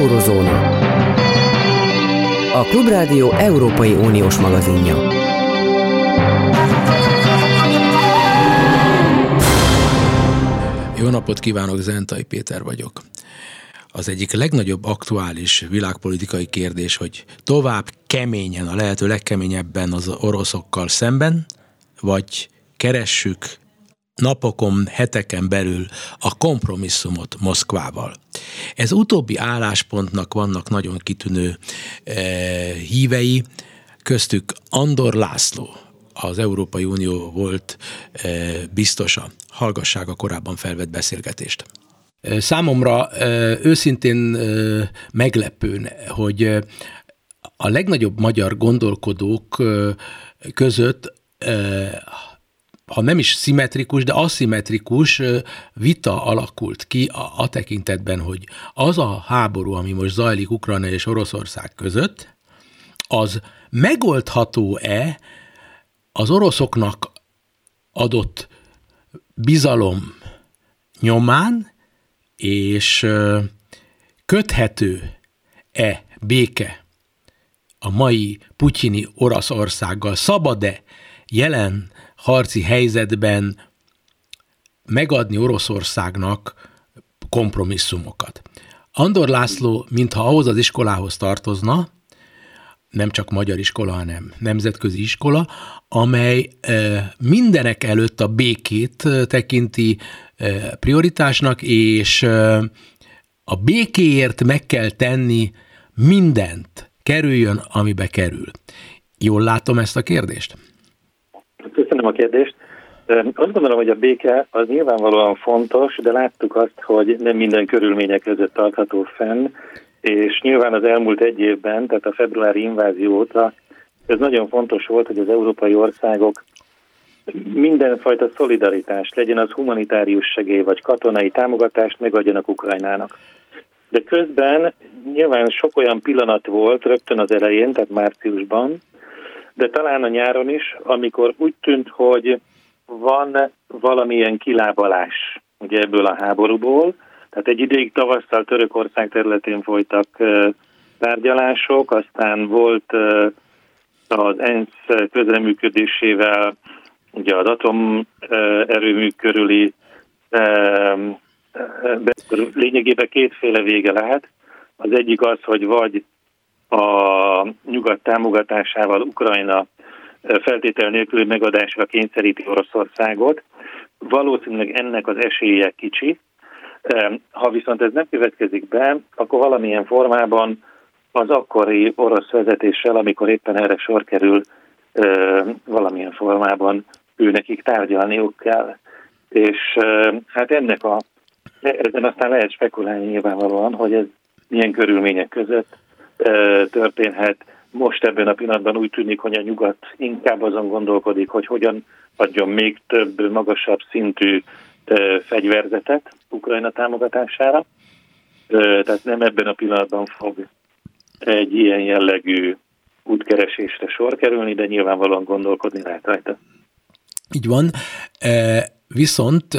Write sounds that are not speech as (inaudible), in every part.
Eurozóna. A Klubrádió Európai Uniós magazinja. Jó napot kívánok, Zentai Péter vagyok. Az egyik legnagyobb aktuális világpolitikai kérdés, hogy tovább keményen, a lehető legkeményebben az oroszokkal szemben, vagy keressük napokon, heteken belül a kompromisszumot Moszkvával. Ez utóbbi álláspontnak vannak nagyon kitűnő e, hívei, köztük Andor László, az Európai Unió volt e, biztosa. Hallgassák a korábban felvett beszélgetést. Eh, számomra e, őszintén e, meglepő, hogy a legnagyobb magyar gondolkodók között ha nem is szimmetrikus, de aszimmetrikus vita alakult ki a, a tekintetben, hogy az a háború, ami most zajlik Ukrajna és Oroszország között, az megoldható-e az oroszoknak adott bizalom nyomán, és köthető-e béke a mai putyini Oroszországgal, szabad-e jelen harci helyzetben megadni Oroszországnak kompromisszumokat. Andor László, mintha ahhoz az iskolához tartozna, nem csak magyar iskola, hanem nemzetközi iskola, amely mindenek előtt a békét tekinti prioritásnak, és a békéért meg kell tenni mindent, kerüljön, amibe kerül. Jól látom ezt a kérdést? Köszönöm a kérdést. Azt gondolom, hogy a béke az nyilvánvalóan fontos, de láttuk azt, hogy nem minden körülmények között tartható fenn, és nyilván az elmúlt egy évben, tehát a februári invázió óta ez nagyon fontos volt, hogy az európai országok mindenfajta szolidaritást, legyen az humanitárius segély vagy katonai támogatást megadjanak Ukrajnának. De közben nyilván sok olyan pillanat volt rögtön az elején, tehát márciusban, de talán a nyáron is, amikor úgy tűnt, hogy van valamilyen kilábalás ugye ebből a háborúból. Tehát egy ideig tavasszal Törökország területén folytak tárgyalások, aztán volt az ENSZ közreműködésével ugye az atomerőmű körüli lényegében kétféle vége lehet. Az egyik az, hogy vagy a nyugat támogatásával Ukrajna feltétel nélküli megadásra kényszeríti Oroszországot. Valószínűleg ennek az esélye kicsi. Ha viszont ez nem következik be, akkor valamilyen formában az akkori orosz vezetéssel, amikor éppen erre sor kerül, valamilyen formában ő nekik tárgyalniuk kell. És hát ennek a, ezen aztán lehet spekulálni nyilvánvalóan, hogy ez milyen körülmények között történhet. Most ebben a pillanatban úgy tűnik, hogy a nyugat inkább azon gondolkodik, hogy hogyan adjon még több, magasabb szintű fegyverzetet Ukrajna támogatására. Tehát nem ebben a pillanatban fog egy ilyen jellegű útkeresésre sor kerülni, de nyilvánvalóan gondolkodni lehet rajta. Így van. Viszont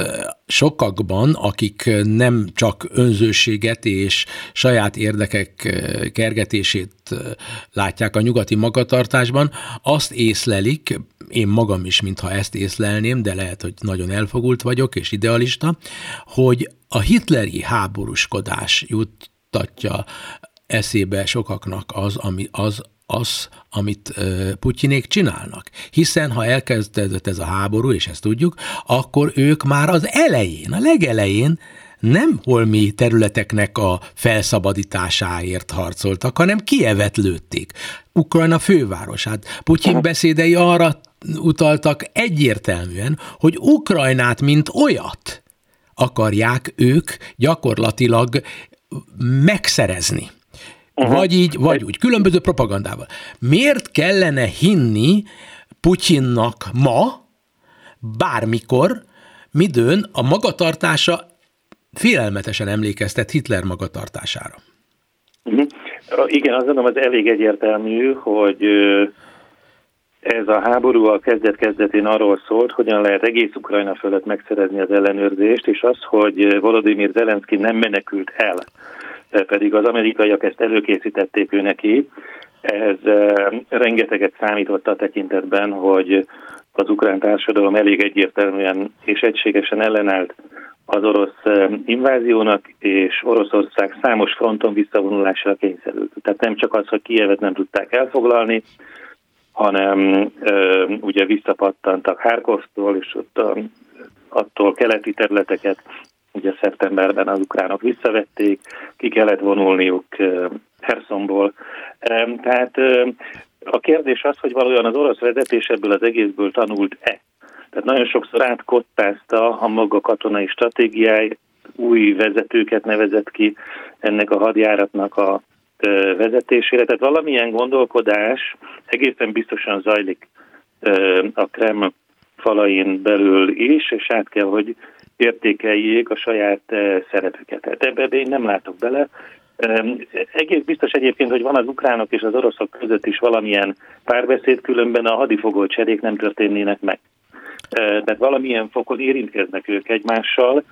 sokakban, akik nem csak önzőséget és saját érdekek kergetését látják a nyugati magatartásban, azt észlelik, én magam is, mintha ezt észlelném, de lehet, hogy nagyon elfogult vagyok és idealista, hogy a hitleri háborúskodás juttatja eszébe sokaknak az, ami, az, az, amit Putyinék csinálnak. Hiszen ha elkezdődött ez a háború, és ezt tudjuk, akkor ők már az elején, a legelején nem holmi területeknek a felszabadításáért harcoltak, hanem Kievet lőtték, Ukrajna fővárosát. Putyin beszédei arra utaltak egyértelműen, hogy Ukrajnát, mint olyat akarják ők gyakorlatilag megszerezni. Uh-huh. Vagy így, vagy úgy. Különböző propagandával. Miért kellene hinni Putyinnak ma, bármikor, midőn a magatartása félelmetesen emlékeztet Hitler magatartására? Uh-huh. Igen, azt gondolom, az elég egyértelmű, hogy ez a háború a kezdet-kezdetén arról szólt, hogyan lehet egész Ukrajna fölött megszerezni az ellenőrzést, és az, hogy Volodymyr Zelenszky nem menekült el pedig az amerikaiak ezt előkészítették ő neki. Ez rengeteget számított a tekintetben, hogy az ukrán társadalom elég egyértelműen és egységesen ellenállt az orosz inváziónak, és Oroszország számos fronton visszavonulásra kényszerült. Tehát nem csak az, hogy Kijevet nem tudták elfoglalni, hanem ö, ugye visszapattantak Hárkovtól, és ott a, attól keleti területeket ugye szeptemberben az ukránok visszavették, ki kellett vonulniuk Hersonból. Tehát a kérdés az, hogy valójában az orosz vezetés ebből az egészből tanult-e. Tehát nagyon sokszor átkottázta a maga katonai stratégiáját, új vezetőket nevezett ki ennek a hadjáratnak a vezetésére. Tehát valamilyen gondolkodás egészen biztosan zajlik a Kreml falain belül is, és át kell, hogy értékeljék a saját szerepüket. Tehát ebbe én nem látok bele. Egész biztos egyébként, hogy van az ukránok és az oroszok között is valamilyen párbeszéd, különben a hadifogó cserék nem történnének meg. Tehát valamilyen fokon érintkeznek ők egymással,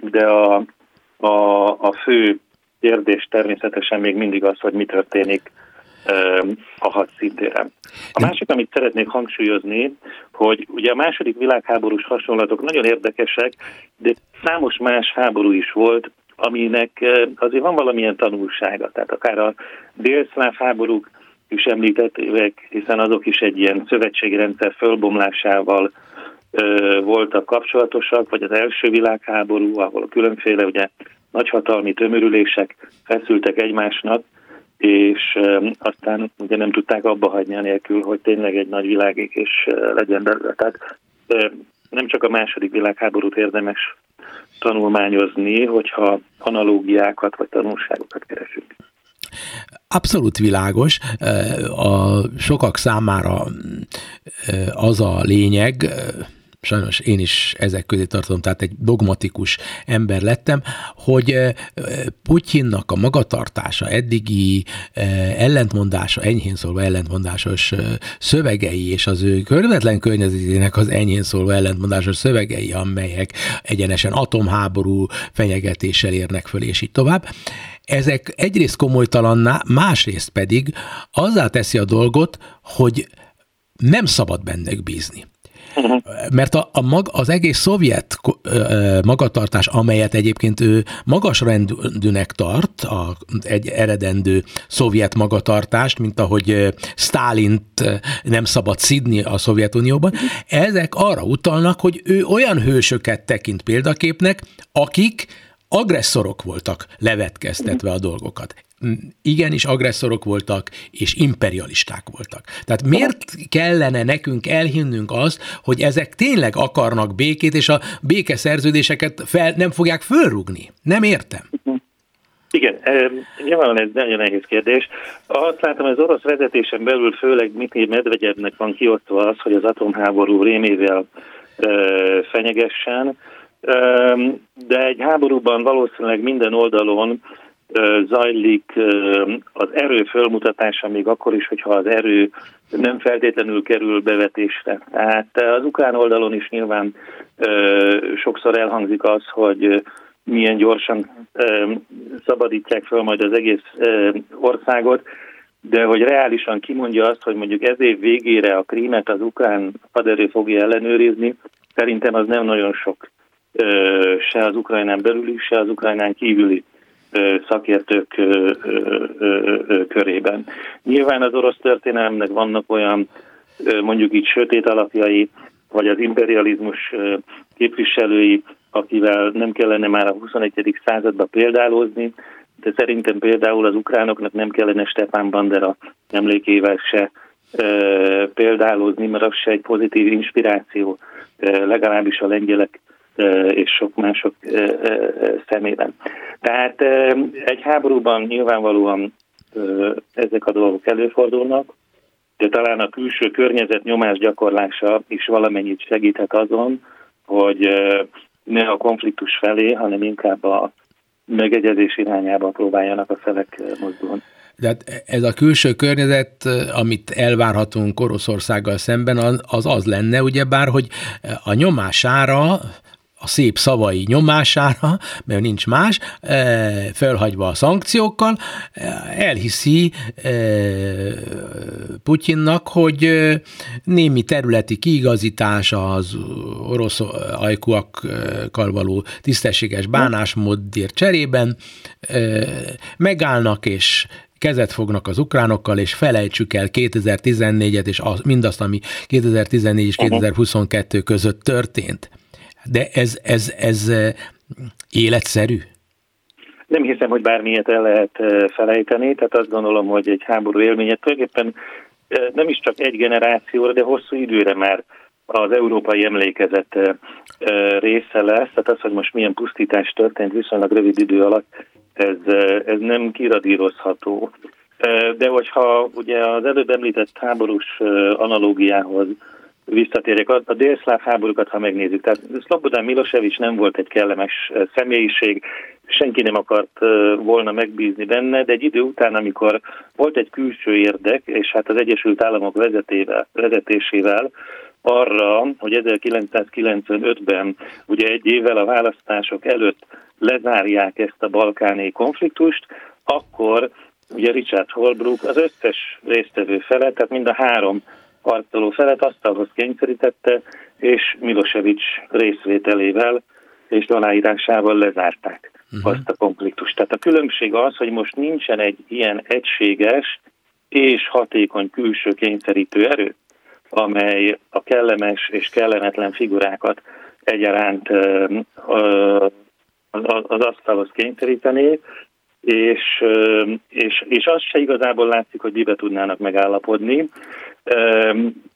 de a, a, a fő kérdés természetesen még mindig az, hogy mi történik a hadszintéren. A másik, amit szeretnék hangsúlyozni, hogy ugye a második világháborús hasonlatok nagyon érdekesek, de számos más háború is volt, aminek azért van valamilyen tanulsága. Tehát akár a délszláv háborúk is említettek, hiszen azok is egy ilyen szövetségi rendszer fölbomlásával voltak kapcsolatosak, vagy az első világháború, ahol különféle ugye nagyhatalmi tömörülések feszültek egymásnak, és aztán ugye nem tudták abba hagyni anélkül, hogy tényleg egy nagy világék legyen belőle. Tehát nem csak a második világháborút érdemes tanulmányozni, hogyha analógiákat vagy tanulságokat keresünk. Abszolút világos. A sokak számára az a lényeg, sajnos én is ezek közé tartom, tehát egy dogmatikus ember lettem, hogy eh, Putyinnak a magatartása, eddigi eh, ellentmondása, enyhén szólva ellentmondásos eh, szövegei, és az ő körvetlen környezetének az enyhén szólva ellentmondásos szövegei, amelyek egyenesen atomháború fenyegetéssel érnek föl, és így tovább, ezek egyrészt komolytalanná, másrészt pedig azzá teszi a dolgot, hogy nem szabad bennük bízni. Uh-huh. Mert a, a mag, az egész szovjet magatartás, amelyet egyébként ő magas rendűnek tart, a, egy eredendő szovjet magatartást, mint ahogy Stálint nem szabad szidni a Szovjetunióban, ezek arra utalnak, hogy ő olyan hősöket tekint példaképnek, akik agresszorok voltak levetkeztetve a dolgokat igenis agresszorok voltak, és imperialisták voltak. Tehát miért kellene nekünk elhinnünk azt, hogy ezek tényleg akarnak békét, és a békeszerződéseket fel, nem fogják fölrugni? Nem értem. Igen, nyilvánvalóan ez nagyon nehéz kérdés. Azt látom, hogy az orosz vezetésen belül főleg Mityi Medvegyevnek van kiosztva az, hogy az atomháború rémével fenyegessen, de egy háborúban valószínűleg minden oldalon zajlik az erő fölmutatása, még akkor is, hogyha az erő nem feltétlenül kerül bevetésre. Tehát az ukrán oldalon is nyilván sokszor elhangzik az, hogy milyen gyorsan szabadítják föl majd az egész országot, de hogy reálisan kimondja azt, hogy mondjuk ez év végére a krímet az ukrán haderő fogja ellenőrizni, szerintem az nem nagyon sok se az Ukrajnán belüli, se az Ukrajnán kívüli szakértők körében. Nyilván az orosz történelemnek vannak olyan mondjuk így sötét alapjai, vagy az imperializmus képviselői, akivel nem kellene már a 21. században példálózni, de szerintem például az ukránoknak nem kellene Stepán Bandera emlékével se példálózni, mert az se egy pozitív inspiráció, legalábbis a lengyelek és sok mások szemében. Tehát egy háborúban nyilvánvalóan ezek a dolgok előfordulnak, de talán a külső környezet nyomás gyakorlása is valamennyit segíthet azon, hogy ne a konfliktus felé, hanem inkább a megegyezés irányába próbáljanak a felek mozdulni. De ez a külső környezet, amit elvárhatunk Oroszországgal szemben, az az lenne, ugyebár, hogy a nyomására a szép szavai nyomására, mert nincs más, felhagyva a szankciókkal, elhiszi Putyinnak, hogy némi területi kiigazítás az orosz ajkúakkal való tisztességes bánásmódért cserében megállnak és kezet fognak az ukránokkal, és felejtsük el 2014-et, és az, mindazt, ami 2014 és 2022 között történt. De ez, ez, ez életszerű? Nem hiszem, hogy bármilyet el lehet felejteni, tehát azt gondolom, hogy egy háború élménye tulajdonképpen nem is csak egy generációra, de hosszú időre már az európai emlékezet része lesz, tehát az, hogy most milyen pusztítás történt viszonylag rövid idő alatt, ez, ez nem kiradírozható. De hogyha ugye az előbb említett háborús analógiához visszatérjek, a, a délszláv háborúkat, ha megnézzük, tehát Szlobodán Milosevic nem volt egy kellemes személyiség, senki nem akart volna megbízni benne, de egy idő után, amikor volt egy külső érdek, és hát az Egyesült Államok vezetével, vezetésével arra, hogy 1995-ben, ugye egy évvel a választások előtt lezárják ezt a balkáni konfliktust, akkor ugye Richard Holbrooke az összes résztvevő felet, tehát mind a három harcoló felet asztalhoz kényszerítette, és Milosevic részvételével és aláírásával lezárták uh-huh. azt a konfliktust. Tehát a különbség az, hogy most nincsen egy ilyen egységes és hatékony külső kényszerítő erő, amely a kellemes és kellemetlen figurákat egyaránt az asztalhoz kényszerítené, és, és, és az se igazából látszik, hogy mibe tudnának megállapodni,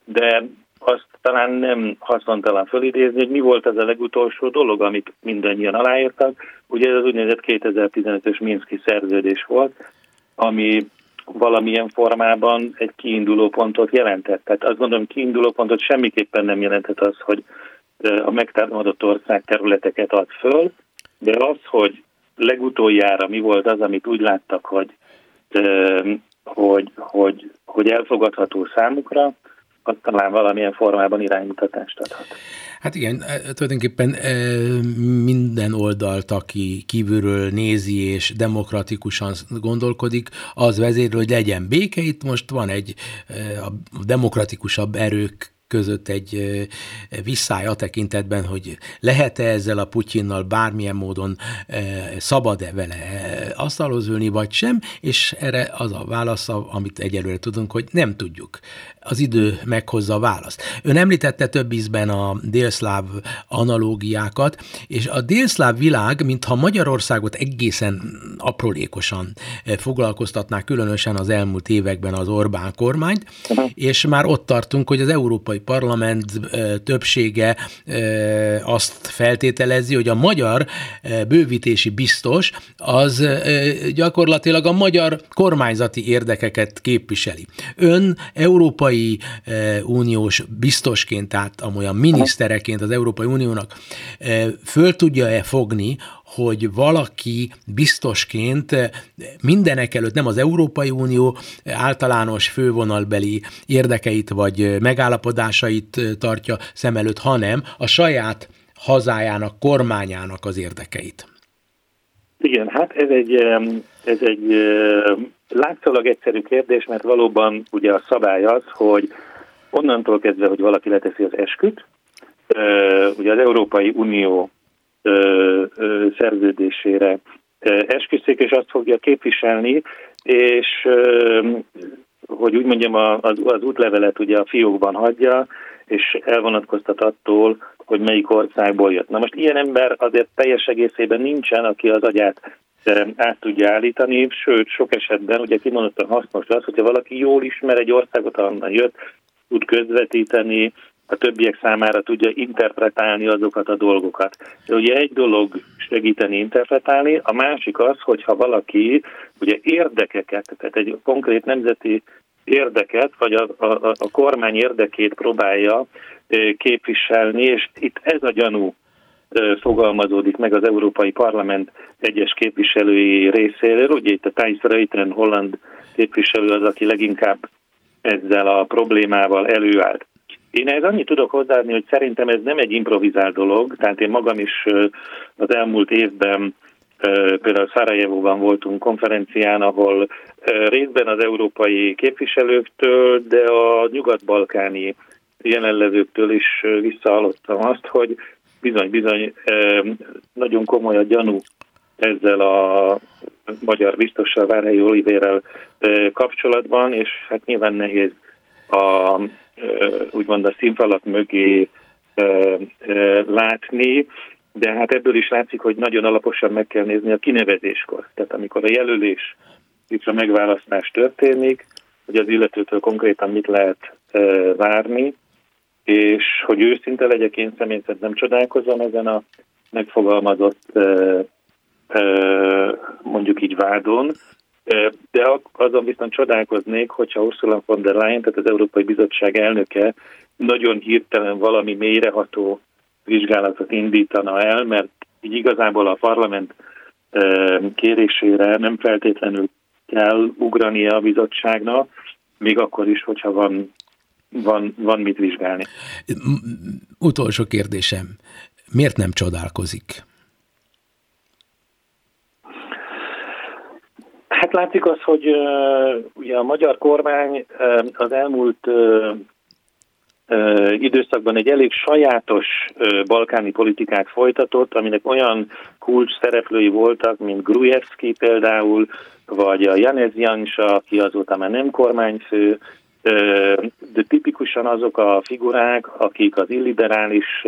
de azt talán nem haszontalan fölidézni, hogy mi volt ez a legutolsó dolog, amit mindannyian aláírtak. Ugye ez az úgynevezett 2015-ös Minszki szerződés volt, ami valamilyen formában egy kiinduló pontot jelentett. Tehát azt gondolom, kiinduló pontot semmiképpen nem jelentett az, hogy a megtámadott ország területeket ad föl, de az, hogy legutoljára mi volt az, amit úgy láttak, hogy, hogy, hogy, hogy elfogadható számukra, az talán valamilyen formában iránymutatást adhat. Hát igen, e, tulajdonképpen e, minden oldalt, aki kívülről nézi és demokratikusan gondolkodik, az vezérül, hogy legyen béke. Itt most van egy e, a demokratikusabb erők között egy visszáj tekintetben, hogy lehet-e ezzel a Putyinnal bármilyen módon szabad-e vele asztalhoz ülni, vagy sem, és erre az a válasz, amit egyelőre tudunk, hogy nem tudjuk. Az idő meghozza a választ. Ön említette több ízben a délszláv analógiákat, és a délszláv világ, mintha Magyarországot egészen aprólékosan foglalkoztatná, különösen az elmúlt években az Orbán kormányt, és már ott tartunk, hogy az Európai Parlament többsége azt feltételezi, hogy a magyar bővítési biztos az gyakorlatilag a magyar kormányzati érdekeket képviseli. Ön Európai Uniós biztosként, tehát amolyan minisztereként az Európai Uniónak föl tudja-e fogni, hogy valaki biztosként mindenek előtt nem az Európai Unió általános fővonalbeli érdekeit vagy megállapodásait tartja szem előtt, hanem a saját hazájának, kormányának az érdekeit. Igen, hát ez egy, ez egy látszólag egyszerű kérdés, mert valóban ugye a szabály az, hogy onnantól kezdve, hogy valaki leteszi az esküt, ugye az Európai Unió szerződésére esküszik, és azt fogja képviselni, és hogy úgy mondjam, az, az útlevelet ugye a fiókban hagyja, és elvonatkoztat attól, hogy melyik országból jött. Na most ilyen ember azért teljes egészében nincsen, aki az agyát át tudja állítani, sőt, sok esetben ugye kimondottan hasznos az, hogyha valaki jól ismer egy országot, ahonnan jött, tud közvetíteni, a többiek számára tudja interpretálni azokat a dolgokat. De ugye egy dolog segíteni interpretálni, a másik az, hogyha valaki ugye érdekeket, tehát egy konkrét nemzeti érdeket, vagy a, a, a kormány érdekét próbálja képviselni, és itt ez a gyanú fogalmazódik meg az Európai Parlament egyes képviselői részéről. Ugye itt a Thijs Reiteren holland képviselő az, aki leginkább ezzel a problémával előállt. Én ehhez annyit tudok hozzáadni, hogy szerintem ez nem egy improvizált dolog, tehát én magam is az elmúlt évben például Szarajevóban voltunk konferencián, ahol részben az európai képviselőktől, de a nyugat-balkáni jelenlevőktől is visszahallottam azt, hogy bizony-bizony nagyon komoly a gyanú ezzel a magyar biztossal, Várhelyi Olivérrel kapcsolatban, és hát nyilván nehéz a, úgymond a színfalak mögé látni, de hát ebből is látszik, hogy nagyon alaposan meg kell nézni a kinevezéskor. Tehát amikor a jelölés és a megválasztás történik, hogy az illetőtől konkrétan mit lehet várni, és hogy őszinte legyek, én személy nem csodálkozom ezen a megfogalmazott mondjuk így vádon, de azon viszont csodálkoznék, hogyha Ursula von der Leyen, tehát az Európai Bizottság elnöke nagyon hirtelen valami mélyreható vizsgálatot indítana el, mert így igazából a parlament kérésére nem feltétlenül kell ugrania a bizottságnak, még akkor is, hogyha van, van, van mit vizsgálni. Utolsó kérdésem. Miért nem csodálkozik? Hát látszik az, hogy uh, ugye a magyar kormány uh, az elmúlt uh, időszakban egy elég sajátos balkáni politikát folytatott, aminek olyan kulcs szereplői voltak, mint Grujevski például, vagy a Janez Jansa, aki azóta már nem kormányfő, de tipikusan azok a figurák, akik az illiberális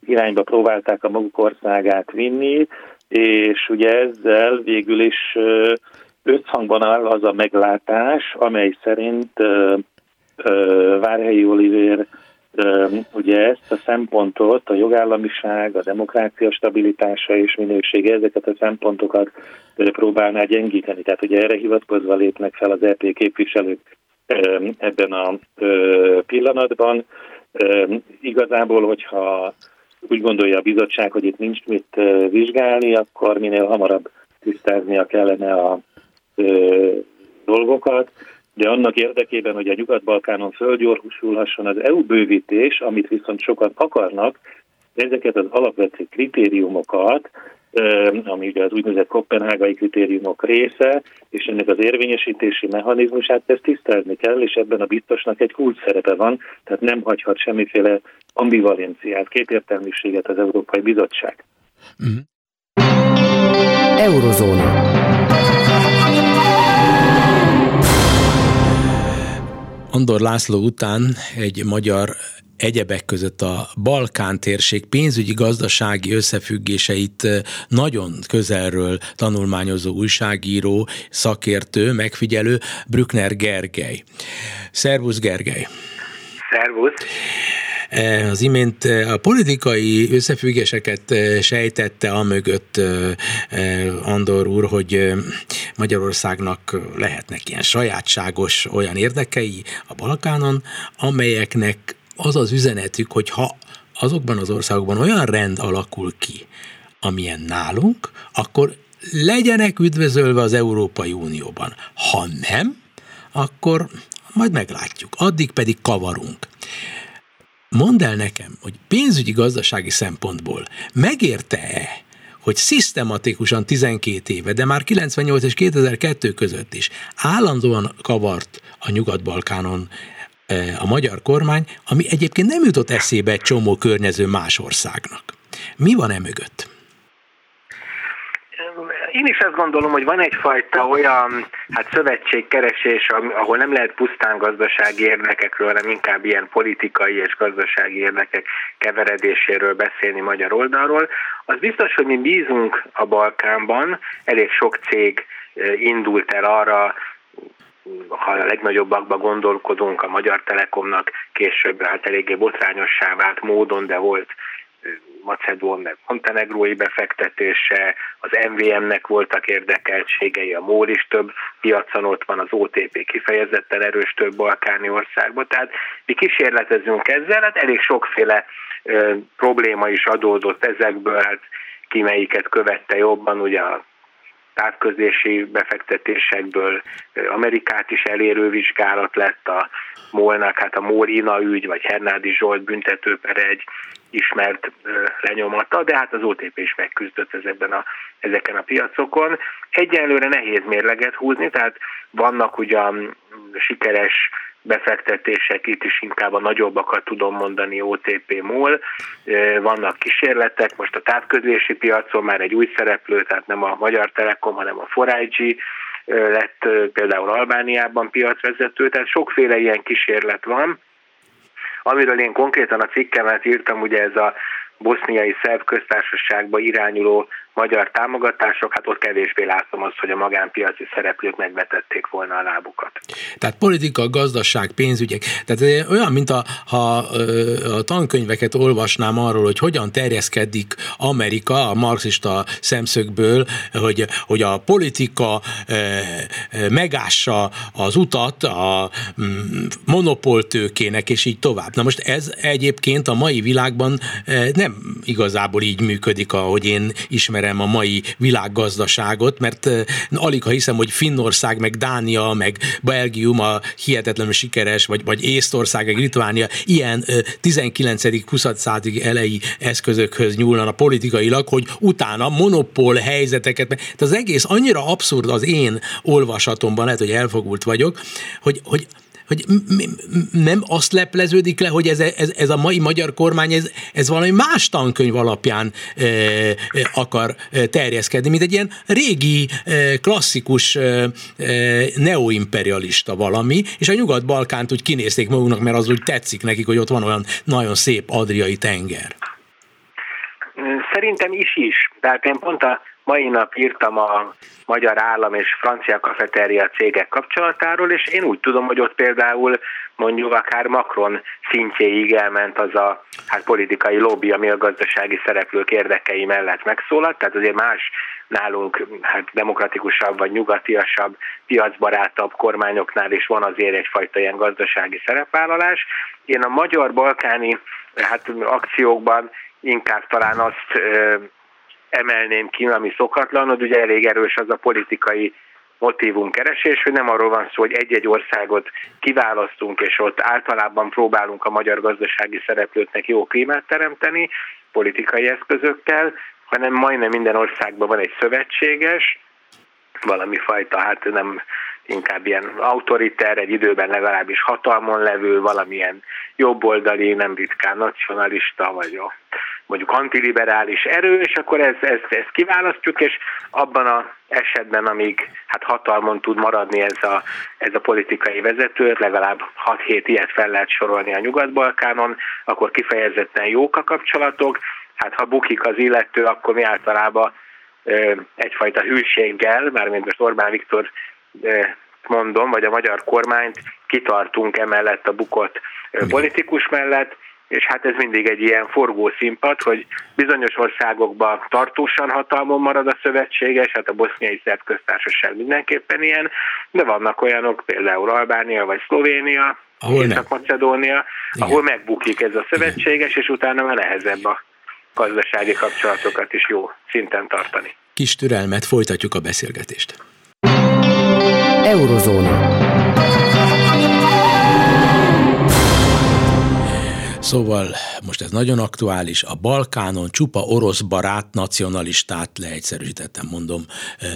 irányba próbálták a maguk országát vinni, és ugye ezzel végül is összhangban áll az a meglátás, amely szerint Várhelyi Olivér ugye ezt a szempontot, a jogállamiság, a demokrácia stabilitása és minősége, ezeket a szempontokat próbálná gyengíteni. Tehát ugye erre hivatkozva lépnek fel az EP képviselők ebben a pillanatban. Igazából, hogyha úgy gondolja a bizottság, hogy itt nincs mit vizsgálni, akkor minél hamarabb tisztáznia kellene a dolgokat de annak érdekében, hogy a Nyugat-Balkánon földgyorsulhasson az EU bővítés, amit viszont sokan akarnak, ezeket az alapvető kritériumokat, ami ugye az úgynevezett kopenhágai kritériumok része, és ennek az érvényesítési mechanizmusát ezt tisztázni kell, és ebben a biztosnak egy kulcs szerepe van, tehát nem hagyhat semmiféle ambivalenciát, kétértelműséget az Európai Bizottság. Mm. Eurozóna. Andor László után egy magyar egyebek között a Balkán térség pénzügyi gazdasági összefüggéseit nagyon közelről tanulmányozó újságíró, szakértő, megfigyelő Brückner Gergely. Szervusz Gergely! Szervusz! Eh, az imént eh, a politikai összefüggéseket eh, sejtette amögött Andor úr, hogy Magyarországnak lehetnek ilyen sajátságos olyan érdekei a Balkánon, amelyeknek az az üzenetük, hogy ha azokban az országokban olyan rend alakul ki, amilyen nálunk, akkor legyenek üdvözölve az Európai Unióban. Ha nem, akkor majd meglátjuk. Addig pedig kavarunk. Mondd el nekem, hogy pénzügyi gazdasági szempontból megérte-e, hogy szisztematikusan 12 éve, de már 98 és 2002 között is állandóan kavart a Nyugat-Balkánon a magyar kormány, ami egyébként nem jutott eszébe egy csomó környező más országnak. Mi van e mögött? én is azt gondolom, hogy van egyfajta olyan hát szövetségkeresés, ahol nem lehet pusztán gazdasági érdekekről, hanem inkább ilyen politikai és gazdasági érdekek keveredéséről beszélni magyar oldalról. Az biztos, hogy mi bízunk a Balkánban, elég sok cég indult el arra, ha a legnagyobbakba gondolkodunk, a Magyar Telekomnak később hát eléggé botrányossá vált módon, de volt Macedón, meg Montenegrói befektetése, az MVM-nek voltak érdekeltségei, a MOL is több piacon ott van, az OTP kifejezetten erős több balkáni országban, tehát mi kísérletezünk ezzel, hát elég sokféle ö, probléma is adódott ezekből, hát ki melyiket követte jobban, ugye a távközlési befektetésekből Amerikát is elérő vizsgálat lett a Molnak, hát a Mól Ina ügy, vagy Hernádi Zsolt büntetőpere egy ismert lenyomata, de hát az OTP is megküzdött ezekben a, ezeken a piacokon. Egyenlőre nehéz mérleget húzni, tehát vannak ugyan sikeres befektetések, itt is inkább a nagyobbakat tudom mondani OTP-mól. Vannak kísérletek, most a távközlési piacon már egy új szereplő, tehát nem a Magyar Telekom, hanem a 4 lett például Albániában piacvezető, tehát sokféle ilyen kísérlet van. Amiről én konkrétan a cikkemet írtam, ugye ez a boszniai szerb köztársaságba irányuló magyar támogatások, hát ott kevésbé látom azt, hogy a magánpiaci szereplők megvetették volna a lábukat. Tehát politika, gazdaság, pénzügyek. Tehát olyan, mint a, ha a tankönyveket olvasnám arról, hogy hogyan terjeszkedik Amerika a marxista szemszögből, hogy, hogy a politika megássa az utat a mm, monopoltőkének, és így tovább. Na most ez egyébként a mai világban nem igazából így működik, ahogy én ismerem ismerem a mai világgazdaságot, mert alig ha hiszem, hogy Finnország, meg Dánia, meg Belgium a hihetetlenül sikeres, vagy, vagy Észtország, meg Litvánia ilyen 19.-20. századi elejé eszközökhöz nyúlna politikailag, hogy utána monopól helyzeteket, tehát az egész annyira abszurd az én olvasatomban, lehet, hogy elfogult vagyok, hogy, hogy hogy nem azt lepleződik le, hogy ez, ez, ez a mai magyar kormány, ez, ez valami más tankönyv alapján e, e, akar terjeszkedni, mint egy ilyen régi, e, klasszikus e, neoimperialista valami, és a Nyugat-Balkánt úgy kinézték magunknak, mert az úgy tetszik nekik, hogy ott van olyan nagyon szép adriai tenger. Szerintem is is. Tehát én pont a mai nap írtam a magyar állam és francia kafeteria cégek kapcsolatáról, és én úgy tudom, hogy ott például mondjuk akár Macron szintjéig elment az a hát politikai lobby, ami a gazdasági szereplők érdekei mellett megszólalt, tehát azért más nálunk hát demokratikusabb vagy nyugatiasabb, piacbarátabb kormányoknál is van azért egyfajta ilyen gazdasági szerepvállalás. Én a magyar-balkáni hát akciókban inkább talán azt emelném ki, ami szokatlan, hogy ugye elég erős az a politikai motivum keresés, hogy nem arról van szó, hogy egy-egy országot kiválasztunk, és ott általában próbálunk a magyar gazdasági szereplőknek jó klímát teremteni politikai eszközökkel, hanem majdnem minden országban van egy szövetséges, valami fajta, hát nem inkább ilyen autoriter, egy időben legalábbis hatalmon levő, valamilyen jobboldali, nem ritkán nacionalista, vagy a mondjuk antiliberális erő, és akkor ezt, ezt, ezt kiválasztjuk, és abban az esetben, amíg hát hatalmon tud maradni ez a, ez a politikai vezető, legalább 6-7 ilyet fel lehet sorolni a Nyugat-Balkánon, akkor kifejezetten jók a kapcsolatok, hát ha bukik az illető, akkor mi általában ö, egyfajta hűséggel, mármint most Orbán Viktor ö, mondom, vagy a magyar kormányt kitartunk emellett a bukott politikus mellett, és hát ez mindig egy ilyen forgó színpad, hogy bizonyos országokban tartósan hatalmon marad a szövetséges, hát a boszniai szerb köztársaság mindenképpen ilyen, de vannak olyanok, például Albánia vagy Szlovénia, Észak-Macedónia, ahol megbukik ez a szövetséges, és utána már nehezebb a gazdasági kapcsolatokat is jó szinten tartani. Kis türelmet, folytatjuk a beszélgetést. Eurozóna. Szóval most ez nagyon aktuális, a Balkánon csupa orosz barát nacionalistát leegyszerűsítettem mondom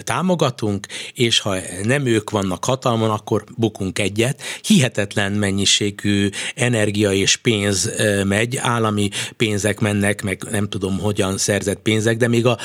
támogatunk, és ha nem ők vannak hatalmon, akkor bukunk egyet. Hihetetlen mennyiségű energia és pénz megy, állami pénzek mennek, meg nem tudom hogyan szerzett pénzek, de még a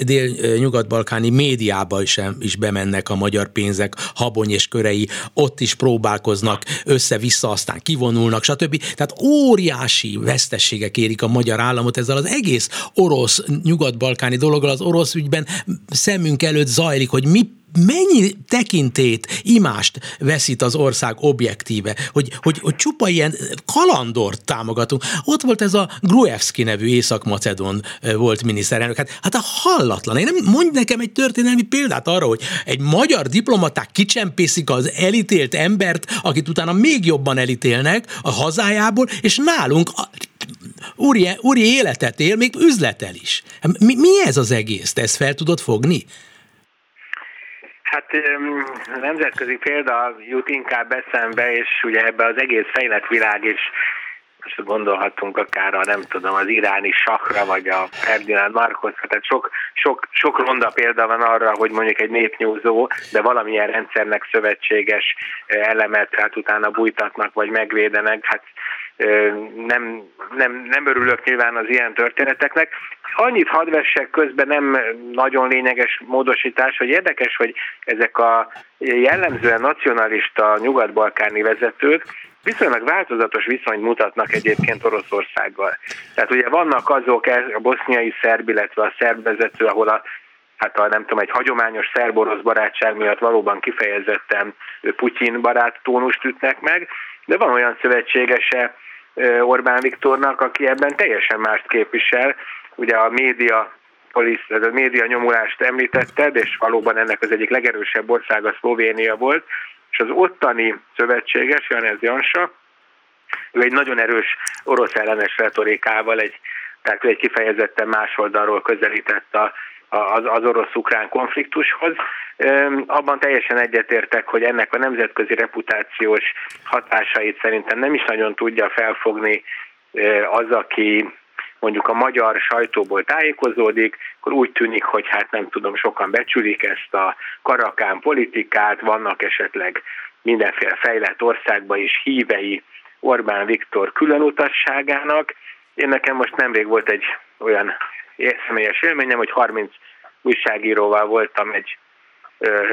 dél-nyugat-balkáni dél, médiába is, is bemennek a magyar pénzek, habony és körei, ott is próbálkoznak össze-vissza, aztán kivonulnak, stb. Tehát óriási vesztességek érik a magyar államot ezzel az egész orosz, nyugat-balkáni dologgal, az orosz ügyben szemünk előtt zajlik, hogy mi mennyi tekintét, imást veszít az ország objektíve, hogy, hogy, hogy csupa ilyen kalandort támogatunk. Ott volt ez a Gruevski nevű észak-macedon volt miniszterelnök. Hát, hát a hallatlan. Én nem, mondj nekem egy történelmi példát arra, hogy egy magyar diplomaták kicsempészik az elítélt embert, akit utána még jobban elítélnek a hazájából, és nálunk úri, úri életet él, még üzletel is. Mi, mi ez az egész? Te ezt fel tudod fogni? Hát nemzetközi példa jut inkább eszembe, és ugye ebbe az egész fejlett világ is most gondolhatunk akár a nem tudom, az iráni sakra, vagy a Ferdinand Marcosra, tehát sok, sok, sok ronda példa van arra, hogy mondjuk egy népnyúzó, de valamilyen rendszernek szövetséges elemet hát utána bújtatnak, vagy megvédenek, hát nem, nem, nem örülök nyilván az ilyen történeteknek. Annyit hadd vessek közben nem nagyon lényeges módosítás, hogy érdekes, hogy ezek a jellemzően nacionalista nyugat-balkáni vezetők viszonylag változatos viszonyt mutatnak egyébként Oroszországgal. Tehát ugye vannak azok, a boszniai szerb, illetve a szerb vezető, ahol a hát a, nem tudom, egy hagyományos szerb-orosz barátság miatt valóban kifejezetten Putyin barát tónust ütnek meg, de van olyan szövetségese Orbán Viktornak, aki ebben teljesen mást képvisel. Ugye a média polisz, a média nyomulást említetted, és valóban ennek az egyik legerősebb országa Szlovénia volt, és az ottani szövetséges, Janez Jansa, ő egy nagyon erős orosz ellenes retorikával, egy, tehát ő egy kifejezetten más oldalról közelített a, az, az orosz-ukrán konfliktushoz. Abban teljesen egyetértek, hogy ennek a nemzetközi reputációs hatásait szerintem nem is nagyon tudja felfogni az, aki mondjuk a magyar sajtóból tájékozódik, akkor úgy tűnik, hogy hát nem tudom, sokan becsülik ezt a karakán politikát, vannak esetleg mindenféle fejlett országban is hívei Orbán Viktor különutasságának. Én nekem most nemrég volt egy olyan személyes élményem, hogy 30 újságíróval voltam egy,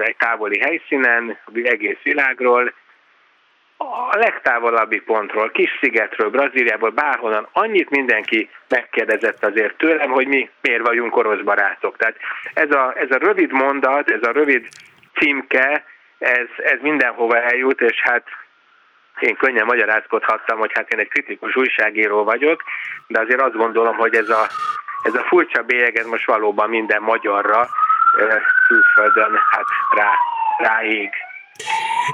egy távoli helyszínen, egész világról, a legtávolabbi pontról, kis szigetről, Brazíliából, bárhonnan, annyit mindenki megkérdezett azért tőlem, hogy mi miért vagyunk orosz barátok. Tehát ez a, ez a rövid mondat, ez a rövid címke, ez, ez mindenhova eljut, és hát én könnyen magyarázkodhattam, hogy hát én egy kritikus újságíró vagyok, de azért azt gondolom, hogy ez a, ez a furcsa bélyeg, ez most valóban minden magyarra külföldön hát rá, ráég.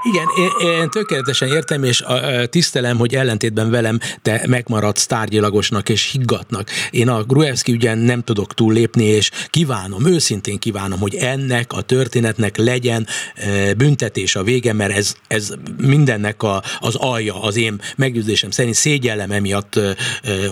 Igen, én, én tökéletesen értem, és tisztelem, hogy ellentétben velem te megmaradsz tárgyilagosnak és higgatnak. Én a Gruevski ügyen nem tudok túllépni, és kívánom, őszintén kívánom, hogy ennek a történetnek legyen büntetés a vége, mert ez, ez mindennek a, az alja, az én meggyőzésem szerint szégyellem emiatt,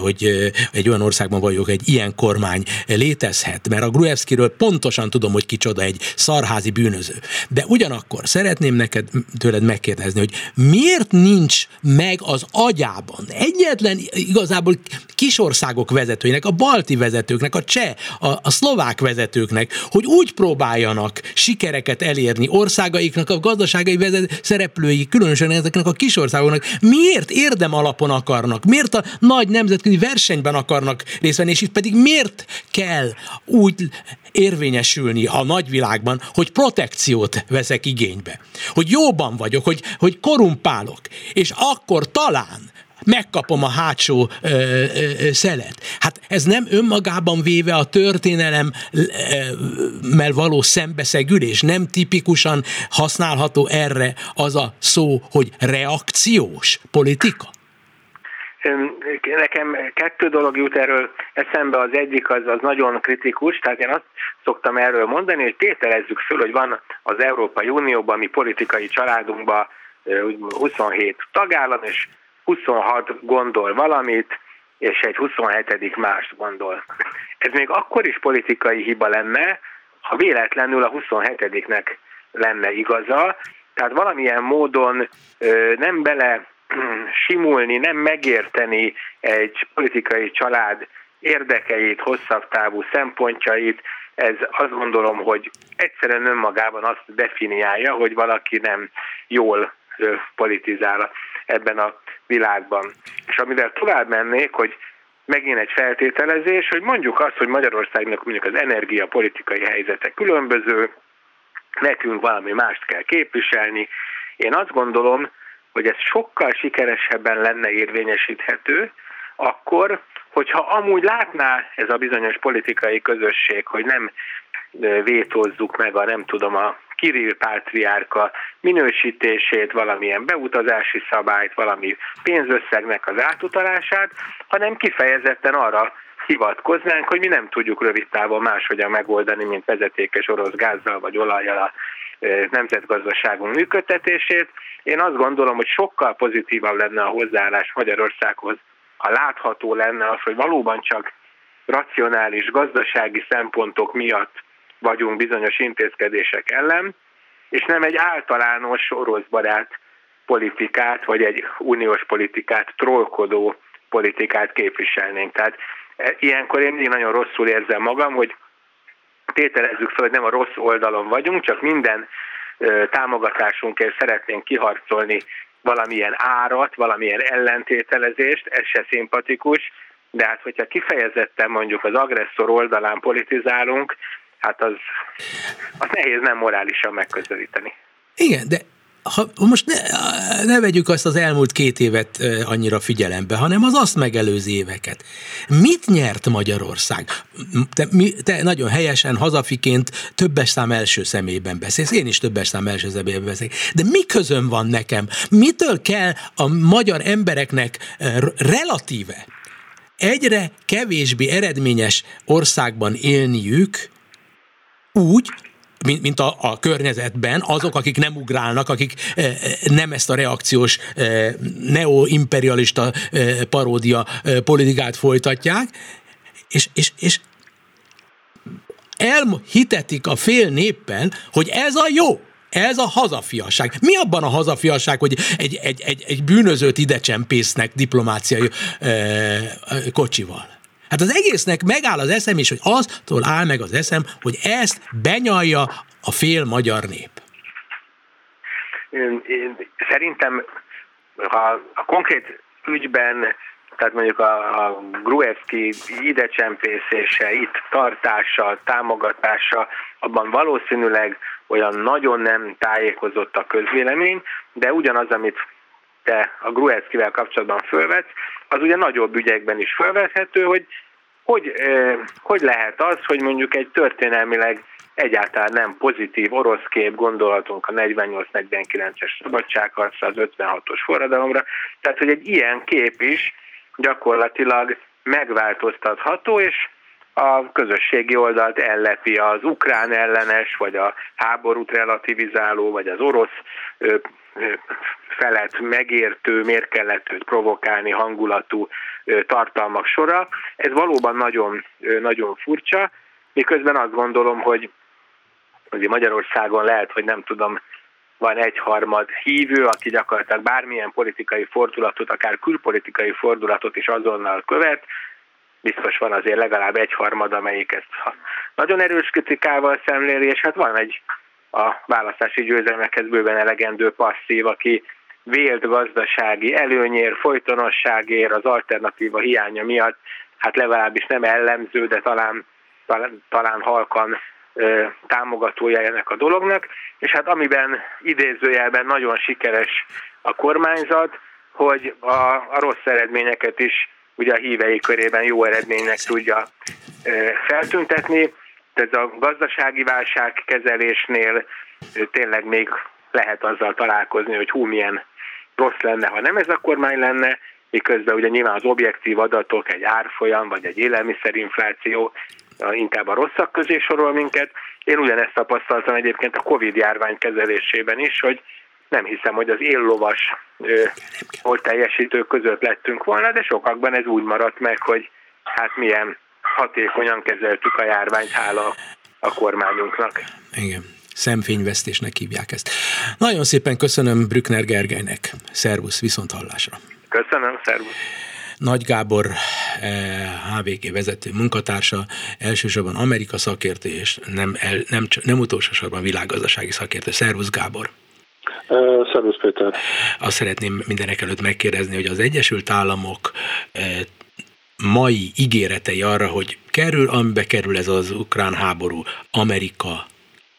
hogy egy olyan országban vagyok, egy ilyen kormány létezhet, mert a Gruevskiről pontosan tudom, hogy kicsoda egy szarházi bűnöző. De ugyanakkor szeretném neked tőled megkérdezni, hogy miért nincs meg az agyában egyetlen igazából kisországok vezetőinek, a balti vezetőknek, a cseh, a, a szlovák vezetőknek, hogy úgy próbáljanak sikereket elérni országaiknak, a gazdaságai vezet, szereplői, különösen ezeknek a kisországoknak, miért érdem alapon akarnak, miért a nagy nemzetközi versenyben akarnak részt venni, és itt pedig miért kell úgy érvényesülni a nagyvilágban, hogy protekciót veszek igénybe, hogy jóban vagyok, hogy, hogy korumpálok, és akkor talán megkapom a hátsó ö, ö, szelet. Hát ez nem önmagában véve a történelemmel való szembeszegülés, nem tipikusan használható erre az a szó, hogy reakciós politika? Nekem kettő dolog jut erről eszembe, az egyik az, az nagyon kritikus, tehát én azt szoktam erről mondani, hogy tételezzük föl, hogy van az Európai Unióban, mi politikai családunkban 27 tagállam, és 26 gondol valamit, és egy 27. más gondol. Ez még akkor is politikai hiba lenne, ha véletlenül a 27-nek lenne igaza, tehát valamilyen módon nem bele simulni, nem megérteni egy politikai család érdekeit, hosszabb távú szempontjait, ez azt gondolom, hogy egyszerűen önmagában azt definiálja, hogy valaki nem jól politizál ebben a világban. És amivel tovább mennék, hogy megint egy feltételezés, hogy mondjuk azt, hogy Magyarországnak mondjuk az energiapolitikai helyzete különböző, nekünk valami mást kell képviselni. Én azt gondolom, hogy ez sokkal sikeresebben lenne érvényesíthető, akkor, hogyha amúgy látná ez a bizonyos politikai közösség, hogy nem vétózzuk meg a nem tudom a Kirill pátriárka minősítését, valamilyen beutazási szabályt, valami pénzösszegnek az átutalását, hanem kifejezetten arra hivatkoznánk, hogy mi nem tudjuk rövid távon máshogyan megoldani, mint vezetékes orosz gázzal vagy olajjal a nemzetgazdaságunk működtetését. Én azt gondolom, hogy sokkal pozitívabb lenne a hozzáállás Magyarországhoz, ha látható lenne az, hogy valóban csak racionális gazdasági szempontok miatt vagyunk bizonyos intézkedések ellen, és nem egy általános oroszbarát politikát, vagy egy uniós politikát, trollkodó politikát képviselnénk. Tehát e, ilyenkor én mindig nagyon rosszul érzem magam, hogy tételezzük fel, hogy nem a rossz oldalon vagyunk, csak minden támogatásunkért szeretnénk kiharcolni valamilyen árat, valamilyen ellentételezést, ez se szimpatikus, de hát hogyha kifejezetten mondjuk az agresszor oldalán politizálunk, hát az, az nehéz nem morálisan megközelíteni. Igen, de ha most ne, ne vegyük azt az elmúlt két évet annyira figyelembe, hanem az azt megelőző éveket. Mit nyert Magyarország? Te, mi, te nagyon helyesen, hazafiként többes szám első szemében beszélsz, én is többes szám első szemében beszélek. De mi közön van nekem? Mitől kell a magyar embereknek relatíve egyre kevésbé eredményes országban élniük, úgy, mint, mint a, a környezetben, azok, akik nem ugrálnak, akik e, nem ezt a reakciós e, neoimperialista e, paródia e, politikát folytatják, és, és, és elhitetik a fél néppel, hogy ez a jó. Ez a hazafiasság. Mi abban a hazafiasság, hogy egy, egy, egy, egy bűnözőt ide csempésznek diplomáciai e, kocsival? Hát az egésznek megáll az eszem, és hogy aztól áll meg az eszem, hogy ezt benyalja a fél magyar nép. Én, én, szerintem, ha a konkrét ügyben, tehát mondjuk a, a Gruevski idecsempészése, itt tartása, támogatása, abban valószínűleg olyan nagyon nem tájékozott a közvélemény, de ugyanaz, amit te a Gruevskivel kapcsolatban fölvetsz, az ugye nagyobb ügyekben is felvethető, hogy hogy, hogy lehet az, hogy mondjuk egy történelmileg egyáltalán nem pozitív orosz kép gondolatunk a 48-49-es szabadságharcra, az 56-os forradalomra, tehát hogy egy ilyen kép is gyakorlatilag megváltoztatható, és a közösségi oldalt ellepi az ukrán ellenes, vagy a háborút relativizáló, vagy az orosz felett megértő, mérkelletőt provokálni hangulatú tartalmak sora. Ez valóban nagyon, nagyon furcsa, miközben azt gondolom, hogy azért Magyarországon lehet, hogy nem tudom, van egyharmad hívő, aki gyakorlatilag bármilyen politikai fordulatot, akár külpolitikai fordulatot is azonnal követ, biztos van azért legalább egyharmad, amelyik ezt nagyon erős kritikával szemléli, és hát van egy a választási győzelmekhez bőven elegendő passzív, aki vélt gazdasági előnyér, folytonosságér, az alternatíva hiánya miatt, hát legalábbis nem ellenző, de talán, talán, talán halkan ö, támogatója ennek a dolognak, és hát amiben idézőjelben nagyon sikeres a kormányzat, hogy a, a rossz eredményeket is ugye a hívei körében jó eredménynek tudja feltüntetni. Ez a gazdasági válság kezelésnél tényleg még lehet azzal találkozni, hogy hú, milyen rossz lenne, ha nem ez a kormány lenne, miközben ugye nyilván az objektív adatok, egy árfolyam vagy egy élelmiszerinfláció inkább a rosszak közé sorol minket. Én ugyanezt tapasztaltam egyébként a Covid járvány kezelésében is, hogy nem hiszem, hogy az éllovas volt teljesítő között lettünk volna, de sokakban ez úgy maradt meg, hogy hát milyen hatékonyan kezeltük a járványt, hála a kormányunknak. Igen szemfényvesztésnek hívják ezt. Nagyon szépen köszönöm Brückner Gergelynek. Szervusz, viszont hallásra. Köszönöm, szervusz. Nagy Gábor HVG eh, vezető munkatársa, elsősorban Amerika szakértő, és nem, el, nem, nem utolsó sorban világgazdasági szakértő. Szervusz Gábor! Szervusz Péter! Azt szeretném mindenek előtt megkérdezni, hogy az Egyesült Államok mai ígéretei arra, hogy kerül, amibe kerül ez az ukrán háború, Amerika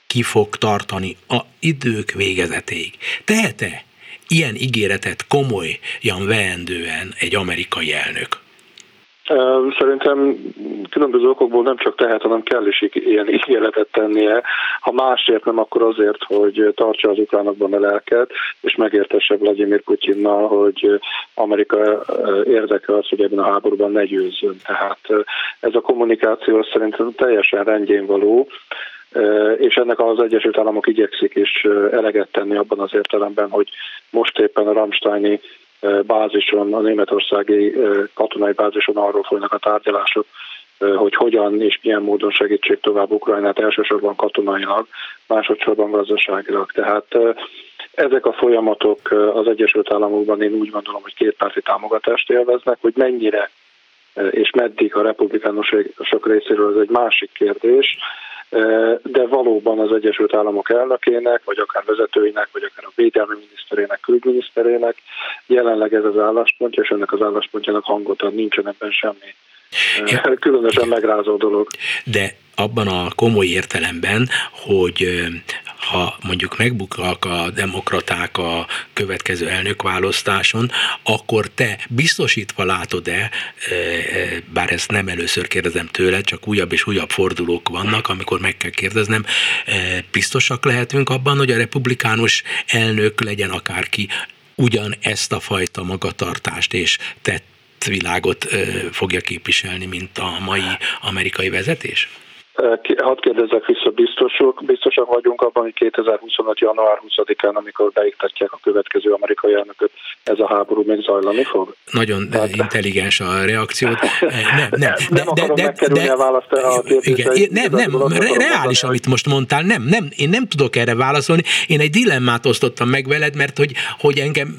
ki fog tartani a idők végezetéig. Tehet-e ilyen ígéretet komolyan veendően egy amerikai elnök? Szerintem különböző okokból nem csak tehet, hanem kell is ilyen ígéretet tennie. Ha másért nem, akkor azért, hogy tartsa az ukránokban a lelket, és megértesse Vladimir Putyinnal, hogy Amerika érdeke az, hogy ebben a háborúban ne győzzön. Tehát ez a kommunikáció szerintem teljesen rendjén való és ennek az Egyesült Államok igyekszik is eleget tenni abban az értelemben, hogy most éppen a Ramsteini bázison, a németországi katonai bázison arról folynak a tárgyalások, hogy hogyan és milyen módon segítsék tovább Ukrajnát, elsősorban katonailag, másodszorban gazdaságilag. Tehát ezek a folyamatok az Egyesült Államokban én úgy gondolom, hogy kétpárti támogatást élveznek, hogy mennyire és meddig a republikánusok részéről ez egy másik kérdés, de valóban az Egyesült Államok elnökének, vagy akár vezetőinek, vagy akár a védelmi miniszterének, külügyminiszterének jelenleg ez az álláspontja, és ennek az álláspontjának hangot ad, nincsen ebben semmi ja. különösen megrázó dolog. De abban a komoly értelemben, hogy ha mondjuk megbuknak a demokraták a következő elnökválasztáson, akkor te biztosítva látod-e, bár ezt nem először kérdezem tőle, csak újabb és újabb fordulók vannak, amikor meg kell kérdeznem, biztosak lehetünk abban, hogy a republikánus elnök legyen akárki, ugyan ezt a fajta magatartást és tett világot fogja képviselni, mint a mai amerikai vezetés? Hadd kérdezzek vissza, biztosok, biztosak vagyunk abban, hogy 2025. január 20-án, amikor beiktatják a következő amerikai elnököt, ez a háború még zajlani fog? Nagyon Tehát... intelligens a reakció. (laughs) Nem, nem, nem de, de, de, de, a választ a igen, Nem, nem, reális, amit most mondtál, nem, nem, én nem tudok erre válaszolni. Én egy dilemmát osztottam meg veled, mert hogy, hogy engem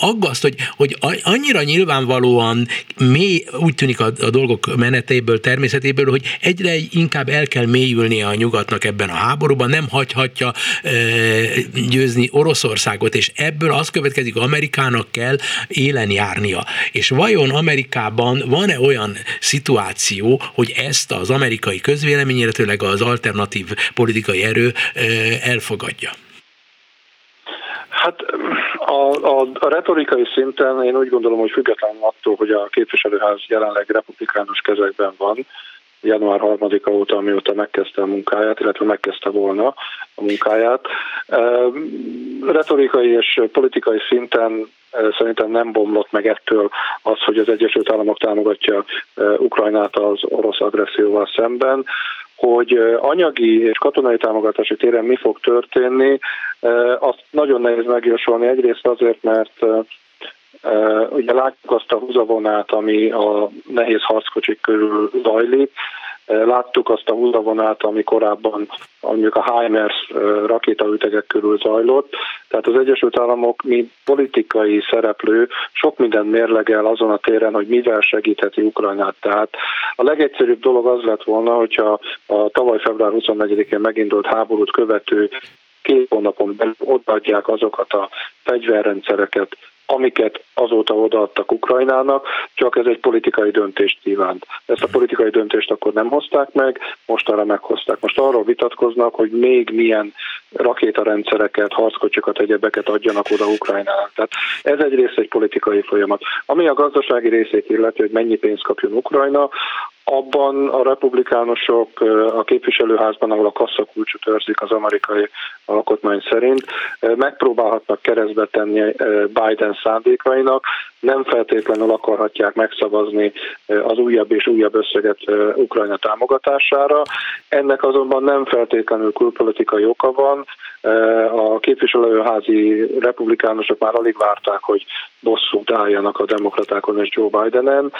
aggaszt, hogy, hogy annyira nyilvánvalóan mély, úgy tűnik a, a dolgok menetéből, természetéből, hogy egyre inkább el kell mélyülnie a nyugatnak ebben a háborúban, nem hagyhatja győzni Oroszországot, és ebből az következik, Amerikának kell élen járnia. És vajon Amerikában van-e olyan szituáció, hogy ezt az amerikai közvélemény, illetőleg az alternatív politikai erő elfogadja? Hát a, a, a retorikai szinten én úgy gondolom, hogy függetlenül attól, hogy a képviselőház jelenleg republikánus kezekben van, január 3-a óta, amióta megkezdte a munkáját, illetve megkezdte volna a munkáját. Retorikai és politikai szinten szerintem nem bomlott meg ettől az, hogy az Egyesült Államok támogatja Ukrajnát az orosz agresszióval szemben, hogy anyagi és katonai támogatási téren mi fog történni, azt nagyon nehéz megjósolni. Egyrészt azért, mert Ugye látjuk azt a húzavonát, ami a nehéz harckocsik körül zajlik, Láttuk azt a húzavonát, ami korábban mondjuk a HIMARS rakétaütegek körül zajlott. Tehát az Egyesült Államok, mint politikai szereplő, sok minden mérlegel azon a téren, hogy mivel segítheti Ukrajnát. Tehát a legegyszerűbb dolog az lett volna, hogyha a tavaly február 24-én megindult háborút követő két hónapon belül odaadják azokat a fegyverrendszereket, amiket azóta odaadtak Ukrajnának, csak ez egy politikai döntést kívánt. Ezt a politikai döntést akkor nem hozták meg, most arra meghozták. Most arról vitatkoznak, hogy még milyen rakétarendszereket, harckocsikat, egyebeket adjanak oda Ukrajnának. Tehát ez egyrészt egy politikai folyamat. Ami a gazdasági részét illeti, hogy mennyi pénzt kapjon Ukrajna, abban a republikánusok a képviselőházban, ahol a kasszakulcsot őrzik az amerikai alkotmány szerint, megpróbálhatnak keresztbe tenni Biden szándékainak, nem feltétlenül akarhatják megszavazni az újabb és újabb összeget Ukrajna támogatására. Ennek azonban nem feltétlenül külpolitikai oka van. A képviselőházi republikánusok már alig várták, hogy bosszút álljanak a demokratákon és Joe Bidenen.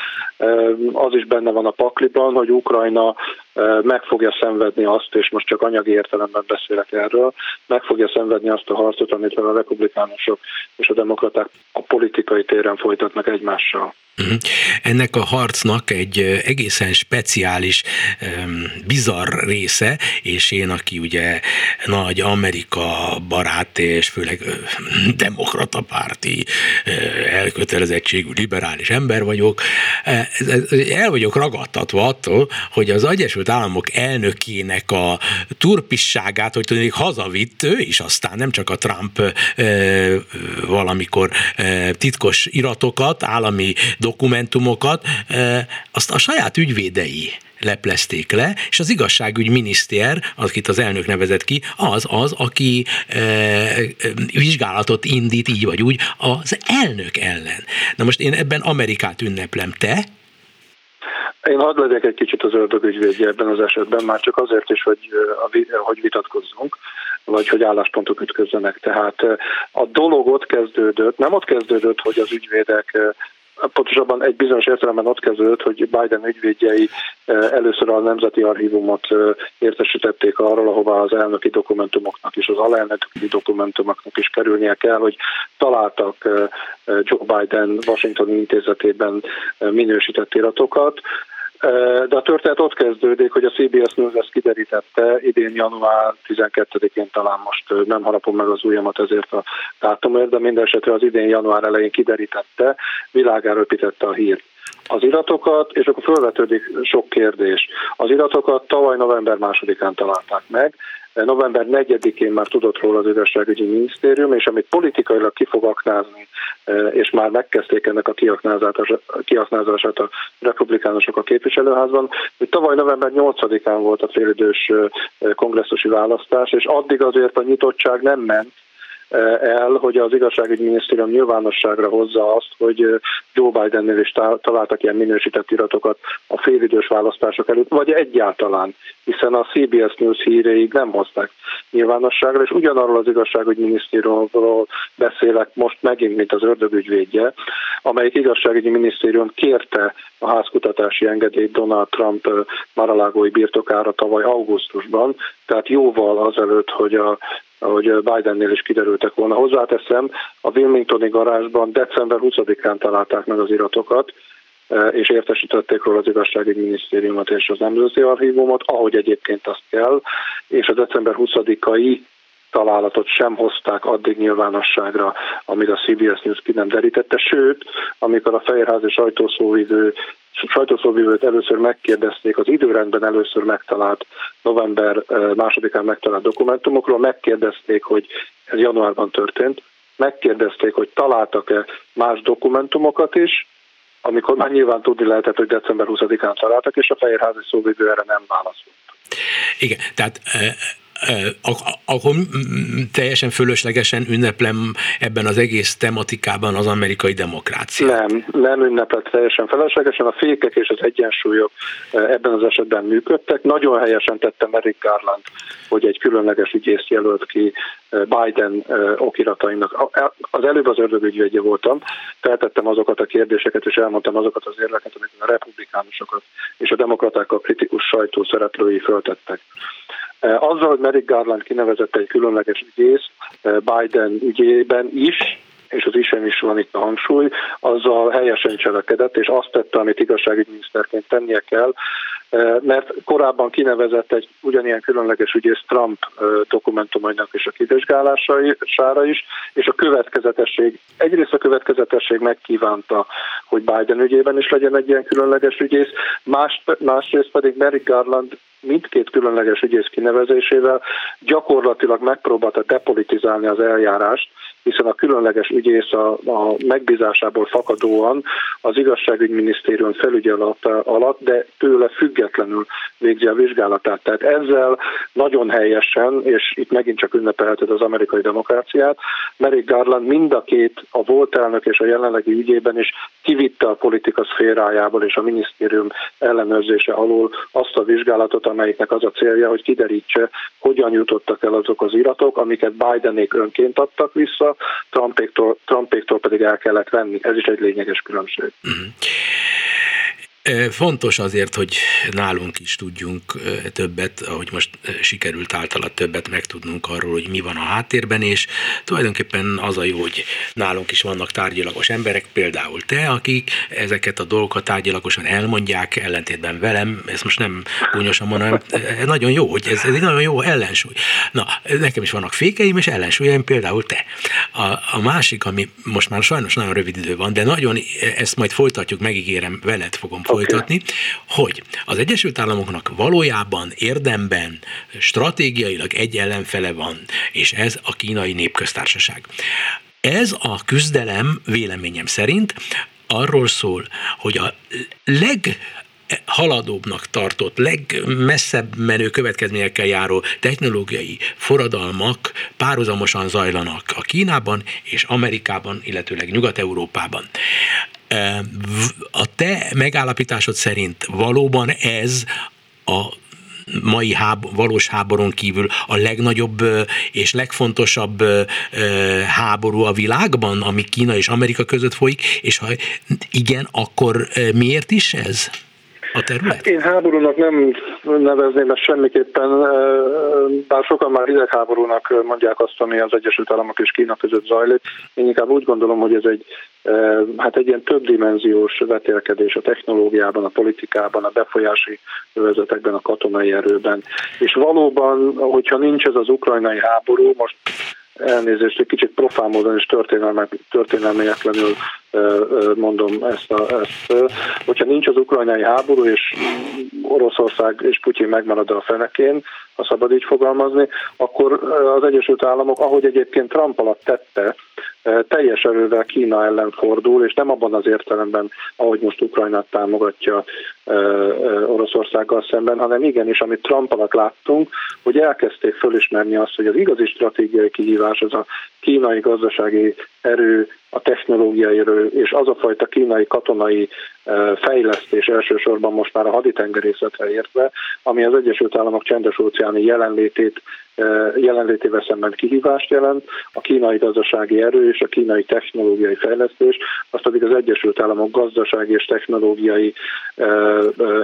Az is benne van a pakliban, hogy Ukrajna meg fogja szenvedni azt, és most csak anyagi értelemben beszélek erről, meg fogja szenvedni azt a harcot, amit a republikánusok és a demokraták a politikai téren folytatnak egymással. Mhm. Ennek a harcnak egy egészen speciális, bizarr része, és én, aki ugye nagy Amerika barát, és főleg demokrata párti elkötelezettségű liberális ember vagyok, el vagyok ragadtatva attól, hogy az Egyesült Államok elnökének a turpisságát, hogy tudnék hazavitt ő is aztán, nem csak a Trump valamikor titkos iratokat, állami dokumentumokat, azt a saját ügyvédei leplezték le, és az igazságügy miniszter, akit az elnök nevezett ki, az az, aki e, vizsgálatot indít így vagy úgy az elnök ellen. Na most én ebben Amerikát ünneplem. Te? Én hadd legyek egy kicsit az ördögügyvédje ebben az esetben, már csak azért is, hogy, hogy vitatkozzunk, vagy hogy álláspontok ütközzenek. Tehát a dolog ott kezdődött, nem ott kezdődött, hogy az ügyvédek pontosabban egy bizonyos értelemben ott kezdődött, hogy Biden ügyvédjei először a Nemzeti Archívumot értesítették arról, ahová az elnöki dokumentumoknak és az alelnöki dokumentumoknak is kerülnie kell, hogy találtak Joe Biden Washingtoni intézetében minősített iratokat, de a történet ott kezdődik, hogy a CBS News ezt kiderítette idén január 12-én talán most nem harapom meg az ujjamat ezért a dátumért, de minden esetre az idén január elején kiderítette, világára öpítette a hírt az iratokat, és akkor felvetődik sok kérdés. Az iratokat tavaly november másodikán találták meg, november 4-én már tudott róla az igazságügyi minisztérium, és amit politikailag ki fog aknázni, e, és már megkezdték ennek a kiaknázását a republikánusok a képviselőházban, hogy tavaly november 8-án volt a félidős e, kongresszusi választás, és addig azért a nyitottság nem ment, el, hogy az igazságügyi minisztérium nyilvánosságra hozza azt, hogy Joe Bidennél is találtak ilyen minősített iratokat a félidős választások előtt, vagy egyáltalán, hiszen a CBS News híreig nem hozták nyilvánosságra, és ugyanarról az igazságügyi minisztériumról beszélek most megint, mint az ördögügyvédje, amelyik igazságügyi minisztérium kérte a házkutatási engedélyt Donald Trump maralágói birtokára tavaly augusztusban, tehát jóval azelőtt, hogy a ahogy Bidennél is kiderültek volna. Hozzáteszem, a Wilmingtoni garázsban december 20-án találták meg az iratokat, és értesítették róla az igazságügyi minisztériumot és az Nemzeti Archívumot, ahogy egyébként azt kell, és a december 20-ai találatot sem hozták addig nyilvánosságra, amíg a CBS News ki nem derítette, sőt, amikor a Fehérházi sajtószóvívő sajtószóvívőt először megkérdezték az időrendben először megtalált november másodikán megtalált dokumentumokról, megkérdezték, hogy ez januárban történt, megkérdezték, hogy találtak-e más dokumentumokat is, amikor már nyilván tudni lehetett, hogy december 20-án találtak, és a Fehérházi szóvívő erre nem válaszolt. Igen, tehát akkor teljesen fölöslegesen ünneplem ebben az egész tematikában az amerikai demokráciát. Nem, nem ünneplet teljesen feleslegesen. A fékek és az egyensúlyok ebben az esetben működtek. Nagyon helyesen tette Merrick Garland, hogy egy különleges ügyészt jelölt ki Biden okiratainak. Az előbb az ördögügyvédje voltam, feltettem azokat a kérdéseket, és elmondtam azokat az érveket, amiket a republikánusokat és a demokratákkal kritikus sajtó szereplői föltettek. Azzal, hogy Merrick Garland kinevezett egy különleges ügyész Biden ügyében is, és az isem is van itt a hangsúly, azzal helyesen cselekedett, és azt tette, amit igazságügyminiszterként tennie kell, mert korábban kinevezett egy ugyanilyen különleges ügyész Trump dokumentumainak és a kivizsgálására is, és a következetesség, egyrészt a következetesség megkívánta, hogy Biden ügyében is legyen egy ilyen különleges ügyész, más, másrészt pedig Merrick Garland mindkét különleges ügyész kinevezésével gyakorlatilag megpróbálta depolitizálni az eljárást, hiszen a különleges ügyész a, a megbízásából fakadóan az igazságügyminisztérium felügyelet alatt, de tőle függetlenül végzi a vizsgálatát. Tehát ezzel nagyon helyesen, és itt megint csak ünnepelheted az amerikai demokráciát, Merrick Garland mind a két, a volt elnök és a jelenlegi ügyében is kivitte a politika szférájából és a minisztérium ellenőrzése alól azt a vizsgálatot, amelyiknek az a célja, hogy kiderítse, hogyan jutottak el azok az iratok, amiket Bidenék önként adtak vissza, Trumpéktól, Trumpéktól pedig el kellett venni. Ez is egy lényeges különbség. Uh-huh. Fontos azért, hogy nálunk is tudjunk többet, ahogy most sikerült általad többet megtudnunk arról, hogy mi van a háttérben, és tulajdonképpen az a jó, hogy nálunk is vannak tárgyalagos emberek, például te, akik ezeket a dolgokat tárgyalagosan elmondják, ellentétben velem, ezt most nem gúnyosan mondom, nagyon jó, hogy ez, ez egy nagyon jó ellensúly. Na, nekem is vannak fékeim és ellensúlyaim, például te. A, a másik, ami most már sajnos nagyon rövid idő van, de nagyon, ezt majd folytatjuk, megígérem, veled fogom hogy az Egyesült Államoknak valójában érdemben stratégiailag egy ellenfele van, és ez a kínai népköztársaság. Ez a küzdelem véleményem szerint arról szól, hogy a leg haladóbbnak tartott, legmesszebb menő következményekkel járó technológiai forradalmak párhuzamosan zajlanak a Kínában és Amerikában, illetőleg Nyugat-Európában. A te megállapításod szerint valóban ez a mai háb, valós háborún kívül a legnagyobb és legfontosabb háború a világban, ami Kína és Amerika között folyik, és ha igen, akkor miért is ez? A terület? Hát én háborúnak nem nevezném ezt semmiképpen, bár sokan már hidegháborúnak mondják azt, ami az Egyesült Államok és Kína között zajlik. Én inkább úgy gondolom, hogy ez egy, hát egy ilyen többdimenziós vetélkedés a technológiában, a politikában, a befolyási övezetekben, a katonai erőben. És valóban, hogyha nincs ez az ukrajnai háború, most elnézést, egy kicsit profán módon és történelmieklenül mondom ezt, a, ezt, hogyha nincs az ukrajnai háború, és Oroszország és Putyin megmarad a fenekén, ha szabad így fogalmazni, akkor az Egyesült Államok, ahogy egyébként Trump alatt tette, teljes erővel Kína ellen fordul, és nem abban az értelemben, ahogy most Ukrajnát támogatja Oroszországgal szemben, hanem igenis, amit Trump alatt láttunk, hogy elkezdték fölismerni azt, hogy az igazi stratégiai kihívás az a kínai gazdasági erő, a technológiai erő, és az a fajta kínai katonai fejlesztés elsősorban most már a haditengerészetre értve, ami az Egyesült Államok csendes óceáni jelenlétét jelenlétével szemben kihívást jelent, a kínai gazdasági erő és a kínai technológiai fejlesztés, azt pedig az Egyesült Államok gazdasági és technológiai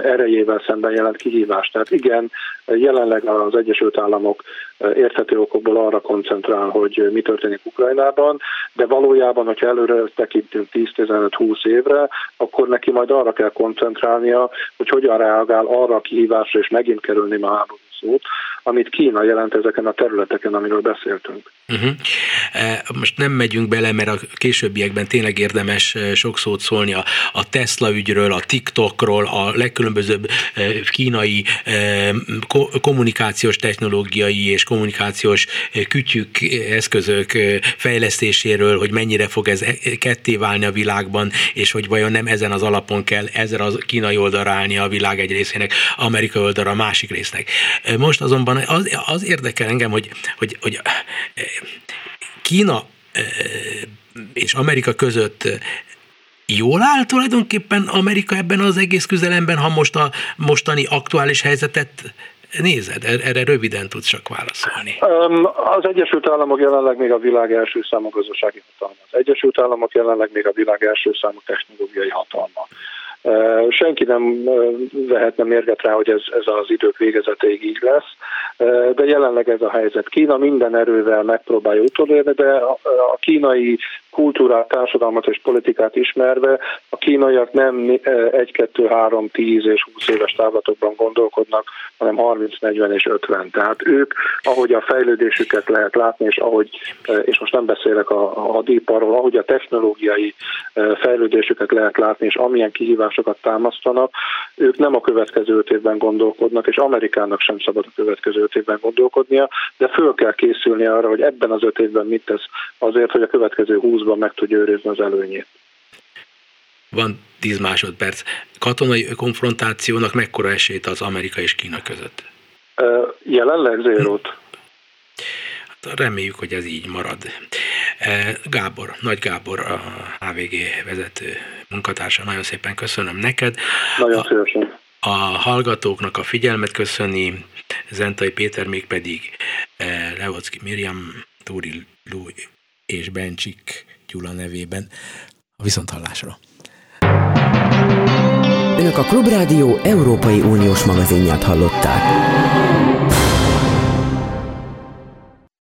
erejével szemben jelent kihívást. Tehát igen, jelenleg az Egyesült Államok érthető okokból arra koncentrál, hogy mi történik Ukrajnában, de valójában, hogyha előre tekintünk 10-15-20 évre, akkor neki majd arra kell koncentrálnia, hogy hogyan reagál arra a kihívásra, és megint kerülni már háború szót, amit Kína jelent ezeken a területeken, amiről beszéltünk. Uh-huh. Most nem megyünk bele, mert a későbbiekben tényleg érdemes e, sok szót szólni a, a Tesla ügyről, a TikTokról, a legkülönbözőbb e, kínai kommunikációs technológiai és kommunikációs kütyük, eszközök fejlesztéséről, hogy mennyire fog ez ketté válni a világban, és hogy vajon nem ezen az alapon kell ezer a kínai oldalra állni a világ egy részének, amerikai oldalra a másik résznek. Most azonban az, az érdekel engem, hogy, hogy, hogy eh, Kína eh, és Amerika között jól áll tulajdonképpen Amerika ebben az egész küzdelemben, ha most a mostani aktuális helyzetet nézed? Er-, erre röviden tudsz csak válaszolni. Az Egyesült Államok jelenleg még a világ első számú gazdasági hatalma. Az Egyesült Államok jelenleg még a világ első számú technológiai hatalma. Senki nem vehetne mérget rá, hogy ez, ez az idők végezetéig így lesz, de jelenleg ez a helyzet. Kína minden erővel megpróbálja utolérni, de a kínai kultúrát, társadalmat és politikát ismerve a kínaiak nem 1, 2, 3, 10 és 20 éves távlatokban gondolkodnak, hanem 30, 40 és 50. Tehát ők, ahogy a fejlődésüket lehet látni, és ahogy, és most nem beszélek a, a hadiparról, ahogy a technológiai fejlődésüket lehet látni, és amilyen kihívásokat támasztanak, ők nem a következő öt évben gondolkodnak, és Amerikának sem szabad a következő öt évben gondolkodnia, de föl kell készülni arra, hogy ebben az öt évben mit tesz azért, hogy a következő 20 20 meg tudja őrizni az előnyét. Van 10 másodperc. Katonai konfrontációnak mekkora esélyt az Amerika és Kína között? Jelenleg zérót. Hát reméljük, hogy ez így marad. Gábor, Nagy Gábor, a HVG vezető munkatársa, nagyon szépen köszönöm neked. Nagyon szívesen. A hallgatóknak a figyelmet köszöni, Zentai Péter még pedig Levocki Miriam, Túri Lúj és Bencsik Gyula nevében a viszonthallásra. Önök a Klubrádió Európai Uniós magazinját hallották.